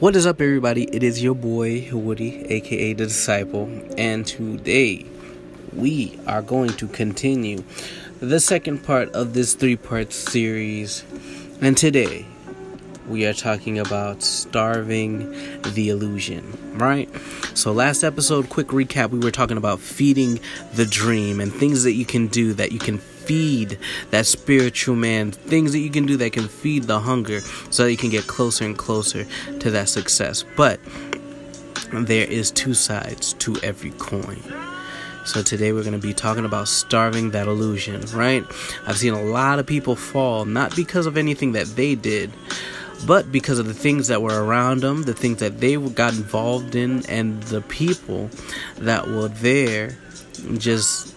What is up, everybody? It is your boy Woody, aka The Disciple, and today we are going to continue the second part of this three part series. And today we are talking about starving the illusion, right? So, last episode, quick recap, we were talking about feeding the dream and things that you can do that you can feed that spiritual man, things that you can do that can feed the hunger so that you can get closer and closer to that success. But there is two sides to every coin. So today we're going to be talking about starving that illusion, right? I've seen a lot of people fall not because of anything that they did, but because of the things that were around them, the things that they got involved in, and the people that were there just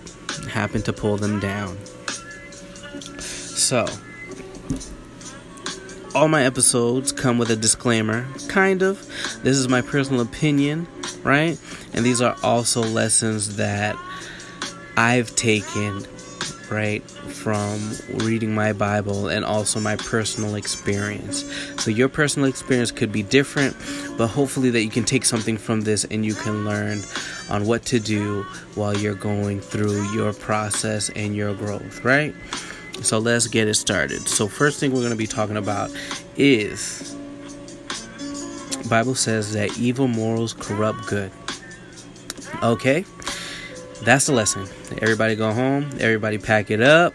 happened to pull them down. So, all my episodes come with a disclaimer, kind of. This is my personal opinion, right? And these are also lessons that I've taken, right, from reading my Bible and also my personal experience. So, your personal experience could be different, but hopefully, that you can take something from this and you can learn on what to do while you're going through your process and your growth, right? So let's get it started. So first thing we're going to be talking about is Bible says that evil morals corrupt good. Okay? That's the lesson. Everybody go home, everybody pack it up.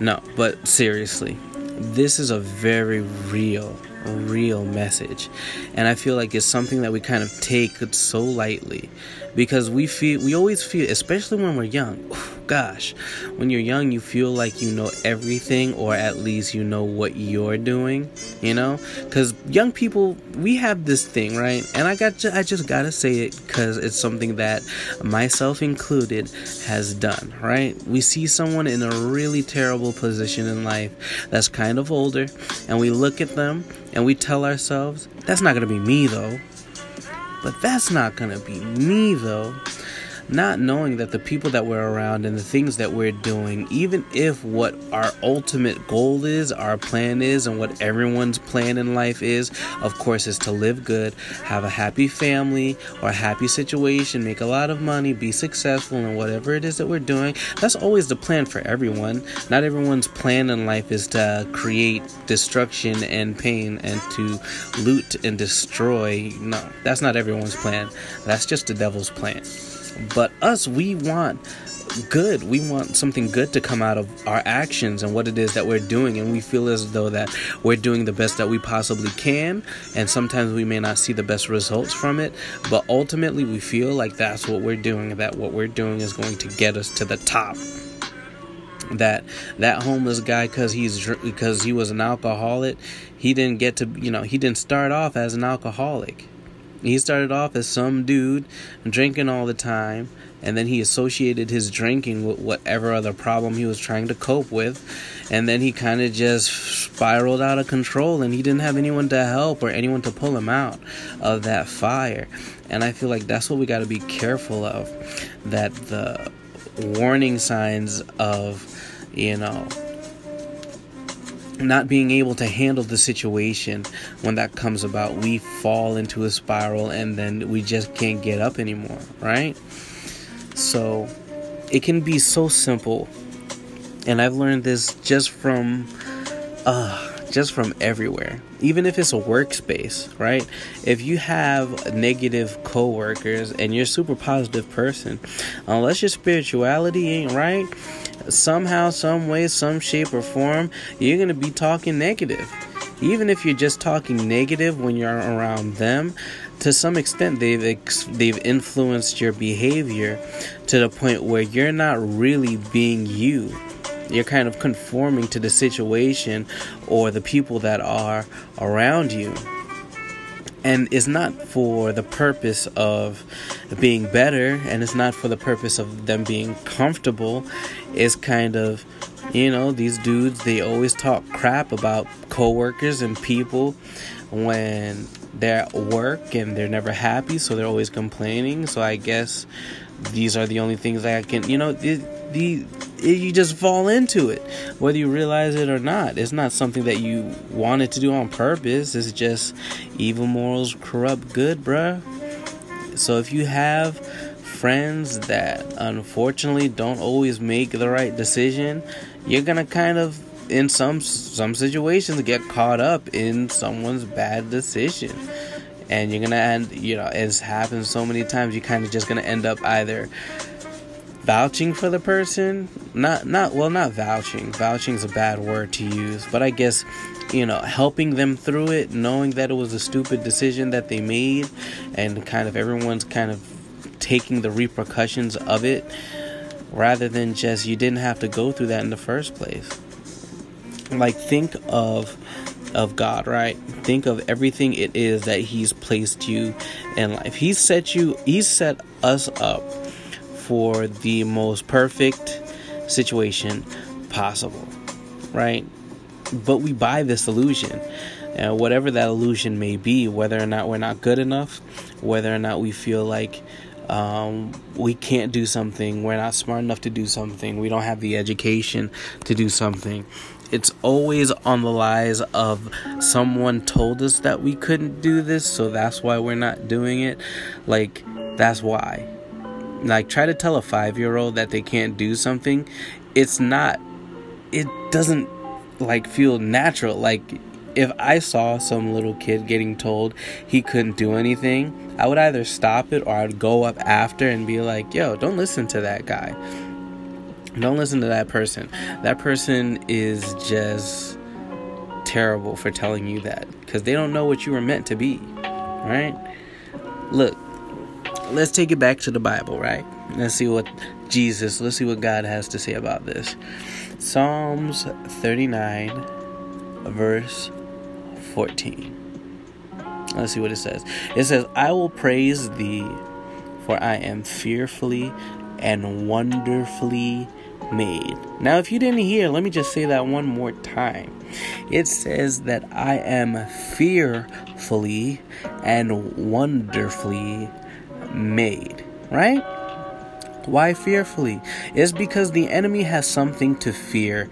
No, but seriously, this is a very real real message. And I feel like it's something that we kind of take so lightly because we feel we always feel especially when we're young gosh when you're young you feel like you know everything or at least you know what you're doing you know? Because young people we have this thing right? And i got to, i just gotta say it because it's something that myself included has done right? We see someone in a really terrible position in life that's kind of older and we look at them and we tell ourselves that's not gonna be me though but that's not gonna be me though not knowing that the people that we're around and the things that we're doing, even if what our ultimate goal is, our plan is, and what everyone's plan in life is, of course, is to live good, have a happy family or a happy situation, make a lot of money, be successful in whatever it is that we're doing. That's always the plan for everyone. Not everyone's plan in life is to create destruction and pain and to loot and destroy. No, that's not everyone's plan. That's just the devil's plan. But us, we want good. We want something good to come out of our actions and what it is that we're doing. And we feel as though that we're doing the best that we possibly can. And sometimes we may not see the best results from it. But ultimately, we feel like that's what we're doing, that what we're doing is going to get us to the top that that homeless guy because he's because he was an alcoholic he didn't get to you know he didn't start off as an alcoholic he started off as some dude drinking all the time, and then he associated his drinking with whatever other problem he was trying to cope with, and then he kind of just spiraled out of control, and he didn't have anyone to help or anyone to pull him out of that fire. And I feel like that's what we got to be careful of that the warning signs of, you know, not being able to handle the situation when that comes about, we fall into a spiral and then we just can't get up anymore, right? So it can be so simple. And I've learned this just from uh just from everywhere. Even if it's a workspace, right? If you have negative coworkers and you're a super positive person, unless your spirituality ain't right, somehow, some way, some shape or form, you're going to be talking negative. Even if you're just talking negative when you're around them, to some extent they've ex- they've influenced your behavior to the point where you're not really being you. You're kind of conforming to the situation or the people that are around you and it's not for the purpose of being better and it's not for the purpose of them being comfortable. It's kind of you know these dudes they always talk crap about coworkers and people when they're at work and they're never happy so they're always complaining. So i guess these are the only things I can, you know, the, the you just fall into it, whether you realize it or not. It's not something that you wanted to do on purpose. It's just evil morals corrupt good, bruh. So if you have friends that unfortunately don't always make the right decision, you're gonna kind of in some some situations get caught up in someone's bad decision and you're gonna end you know it's happened so many times you're kind of just gonna end up either vouching for the person not not well not vouching vouching is a bad word to use but i guess you know helping them through it knowing that it was a stupid decision that they made and kind of everyone's kind of taking the repercussions of it rather than just you didn't have to go through that in the first place like think of of God, right? Think of everything it is that He's placed you in life. He's set you, He's set us up for the most perfect situation possible, right? But we buy this illusion. And whatever that illusion may be, whether or not we're not good enough, whether or not we feel like um, we can't do something, we're not smart enough to do something, we don't have the education to do something, it's always on the lies of someone told us that we couldn't do this, so that's why we're not doing it. Like, that's why. Like, try to tell a five year old that they can't do something. It's not, it doesn't like feel natural. Like, if I saw some little kid getting told he couldn't do anything, I would either stop it or I'd go up after and be like, yo, don't listen to that guy don't listen to that person. That person is just terrible for telling you that because they don't know what you were meant to be. Right? Look, let's take it back to the Bible, right? Let's see what Jesus, let's see what God has to say about this. Psalms 39, verse 14. Let's see what it says. It says, I will praise thee, for I am fearfully and wonderfully made. Now, if you didn't hear, let me just say that one more time. It says that I am fearfully and wonderfully made, right? Why fearfully? It's because the enemy has something to fear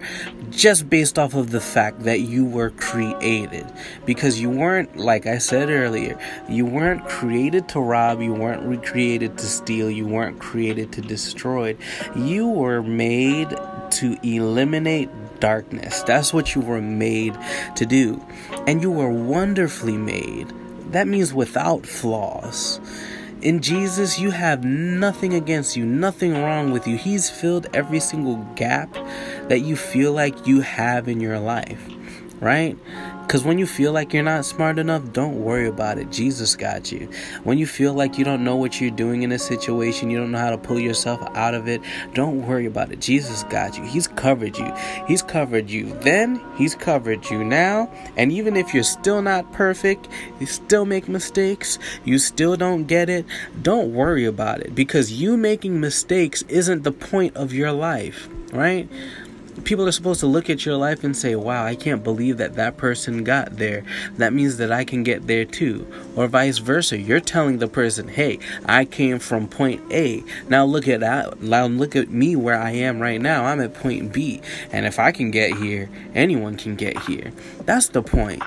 just based off of the fact that you were created. Because you weren't, like I said earlier, you weren't created to rob, you weren't recreated to steal, you weren't created to destroy. You were made to eliminate darkness. That's what you were made to do. And you were wonderfully made. That means without flaws. In Jesus, you have nothing against you, nothing wrong with you. He's filled every single gap that you feel like you have in your life, right? Because when you feel like you're not smart enough, don't worry about it. Jesus got you. When you feel like you don't know what you're doing in a situation, you don't know how to pull yourself out of it, don't worry about it. Jesus got you. He's covered you. He's covered you then, He's covered you now. And even if you're still not perfect, you still make mistakes, you still don't get it, don't worry about it because you making mistakes isn't the point of your life, right? People are supposed to look at your life and say, wow, I can't believe that that person got there. That means that I can get there too. Or vice versa. You're telling the person, hey, I came from point A. Now look at that. Now look at me where I am right now. I'm at point B. And if I can get here, anyone can get here. That's the point.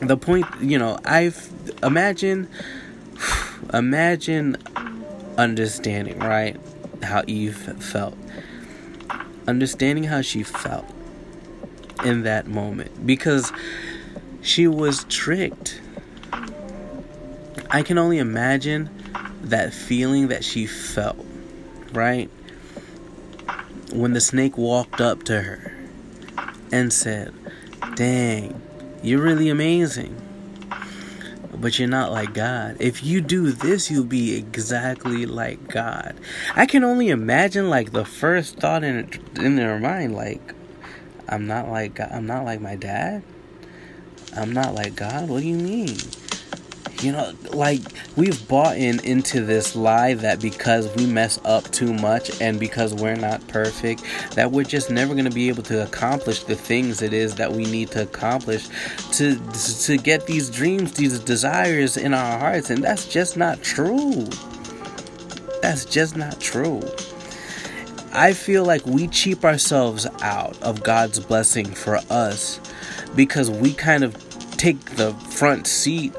The point, you know, I've imagine, imagine understanding, right? How Eve felt understanding how she felt in that moment because she was tricked. I can only imagine that feeling that she felt, right? When the snake walked up to her and said, Dang, you're really amazing but you're not like God. If you do this, you'll be exactly like God. I can only imagine like the first thought in in their mind, like, I'm not like. I'm not like my dad. I'm not like God. What do you mean? You know, like we've bought in into this lie that because we mess up too much and because we're not perfect, that we're just never going to be able to accomplish the things it is that we need to accomplish to to get these dreams, these desires in our hearts, and that's just not true. that's just not true. I feel like we cheap ourselves out of God's blessing for us because we kind of take the front seat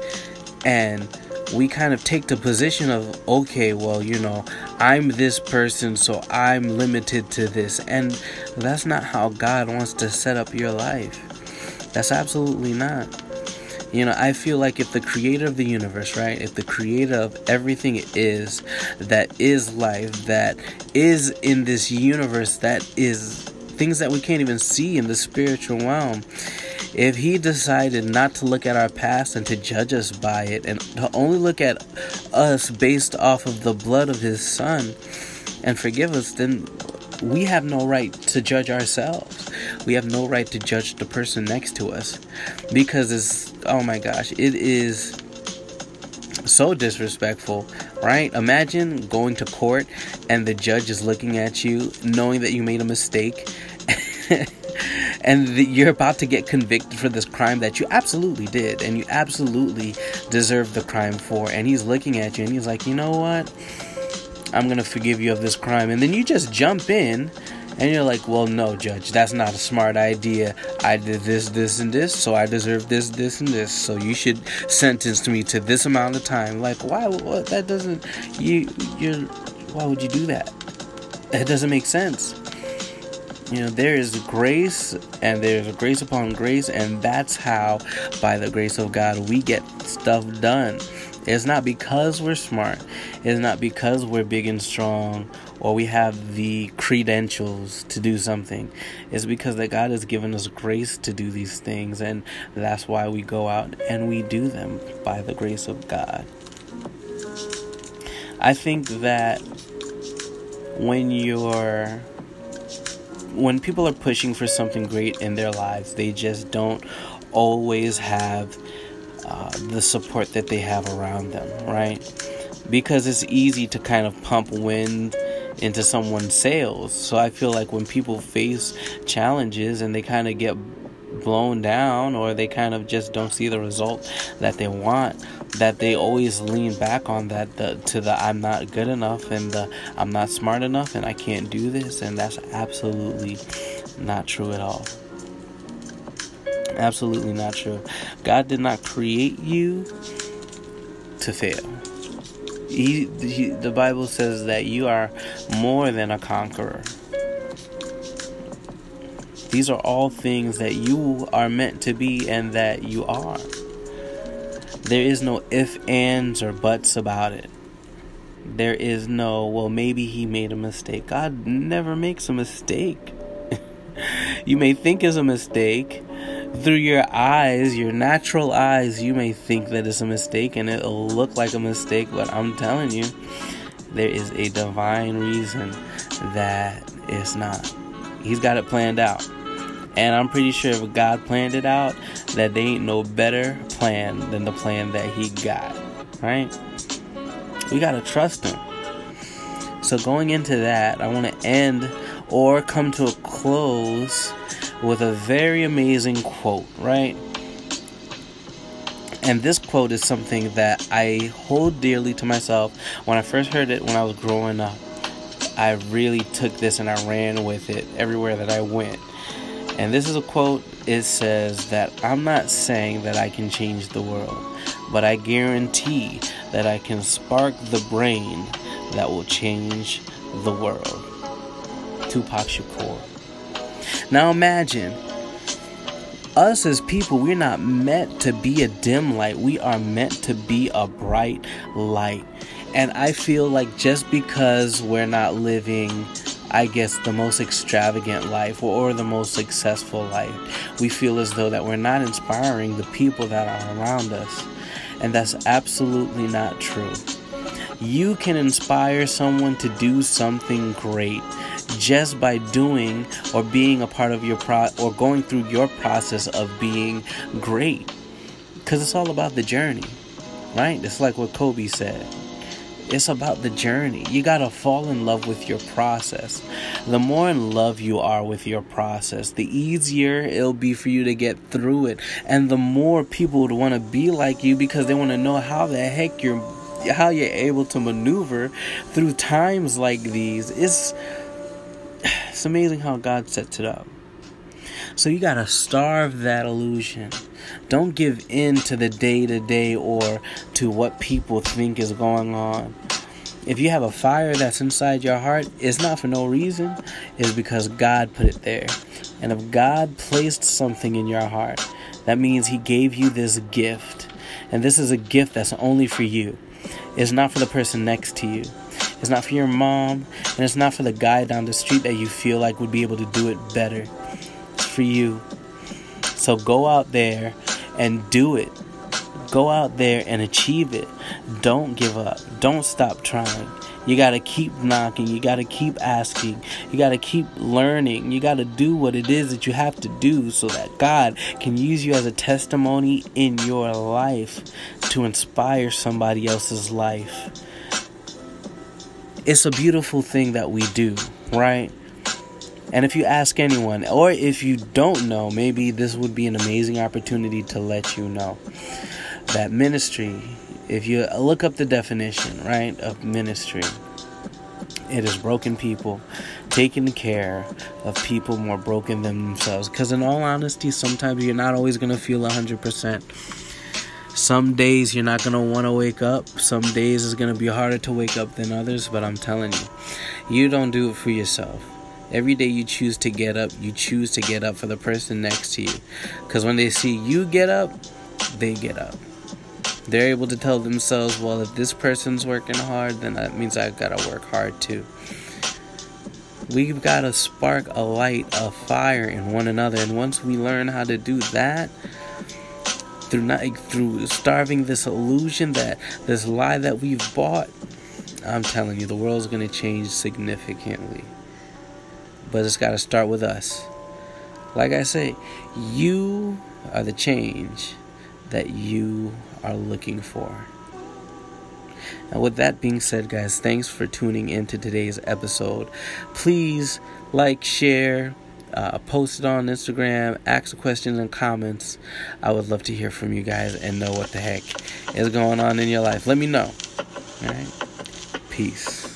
and we kind of take the position of okay well you know i'm this person so i'm limited to this. And that's not how god wants to set up your life. That's absolutely not. You know i feel like if the creator of the universe right if the creator of everything is that is life that is in this universe that is things that we can't even see in the spiritual realm if he decided not to look at our past and to judge us by it and to only look at us based off of the blood of his son and forgive us, then we have no right to judge ourselves. We have no right to judge the person next to us because it's, oh my gosh, it is so disrespectful, right? Imagine going to court and the judge is looking at you knowing that you made a mistake. and the, you're about to get convicted for this crime that you absolutely did and you absolutely deserve the crime for. And he's looking at you and he's like you know what? I'm gonna forgive you of this crime. And then you just jump in and you're like well no judge that's not a smart idea. I did this this and this so i deserve this this and this. So you should sentence me to this amount of time. Like why what that doesn't you you why would you do that? That doesn't make sense you know, there is grace and there's grace upon grace, and that's how, by the grace of God, we get stuff done. It's not because we're smart, it's not because we're big and strong or we have the credentials to do something. It's because that God has given us grace to do these things, and that's why we go out and we do them by the grace of God. I think that when you're when people are pushing for something great in their lives, they just don't always have uh, the support that they have around them, right? Because it's easy to kind of pump wind into someone's sails. So I feel like when people face challenges and they kind of get blown down or they kind of just don't see the result that they want that they always lean back on that the, to the I'm not good enough and the I'm not smart enough and I can't do this and that's absolutely not true at all. Absolutely not true. God did not create you to fail. He, he, the Bible says that you are more than a conqueror. These are all things that you are meant to be and that you are. There is no if, ands, or buts about it. There is no, well, maybe he made a mistake. God never makes a mistake. you may think it's a mistake. Through your eyes, your natural eyes, you may think that it's a mistake and it'll look like a mistake, but I'm telling you, there is a divine reason that it's not. He's got it planned out. And I'm pretty sure if God planned it out, that they ain't no better plan than the plan that He got. Right? We gotta trust Him. So going into that, I want to end or come to a close with a very amazing quote, right? And this quote is something that I hold dearly to myself. When I first heard it when I was growing up, I really took this and I ran with it everywhere that I went. And this is a quote. It says that I'm not saying that I can change the world, but I guarantee that I can spark the brain that will change the world. Tupac Shakur. Now imagine us as people, we're not meant to be a dim light. We are meant to be a bright light. And I feel like just because we're not living I guess, the most extravagant life or, the most successful life. We feel as though that we're not inspiring the people that are around us. And that's absolutely not true. You can inspire someone to do something great just by doing or being a part of your pro or going through your process of being great. Because it's all about the journey, right? It's like what Kobe said. It's about the journey. You got to fall in love with your process. The more in love you are with your process, the easier it'll be for you to get through it. And the more people would want to be like you because they want to know how the heck you're how you're able to maneuver through times like these. It's it's amazing how God sets it up. So you got to starve that illusion. Don't give in to the day to day or to what people think is going on. If you have a fire that's inside your heart, it's not for no reason, it's because God put it there. And if God placed something in your heart, that means He gave you this gift. And this is a gift that's only for you. It's not for the person next to you. It's not for your mom. And it's not for the guy down the street that you feel like would be able to do it better. It's for you. So go out there and do it. Go out there and achieve it. Don't give up. Don't stop trying. You got to keep knocking. You got to keep asking. You got to keep learning. You got to do what it is that you have to do so that God can use you as a testimony in your life to inspire somebody else's life. It's a beautiful thing that we do, right? And if you ask anyone, or if you don't know, maybe this would be an amazing opportunity to let you know that ministry if you look up the definition, right, of ministry, it is broken people taking care of people more broken than themselves. Because, in all honesty, sometimes you're not always going to feel 100%. Some days you're not going to want to wake up. Some days it's going to be harder to wake up than others. But I'm telling you, you don't do it for yourself. Every day you choose to get up, you choose to get up for the person next to you. Because when they see you get up, they get up they're able to tell themselves, well, if this person's working hard, then that means I've got to work hard too. We've got to spark a light, a fire in one another, and once we learn how to do that, through not through starving this illusion that this lie that we've bought, I'm telling you, the world's gonna change significantly. But it's got to start with us. Like I say, you are the change that you are looking for. And with that being said, guys, thanks for tuning into today's episode. Please like, share, uh, post it on Instagram, ask questions and comments. I would love to hear from you guys and know what the heck is going on in your life. Let me know. All right. Peace.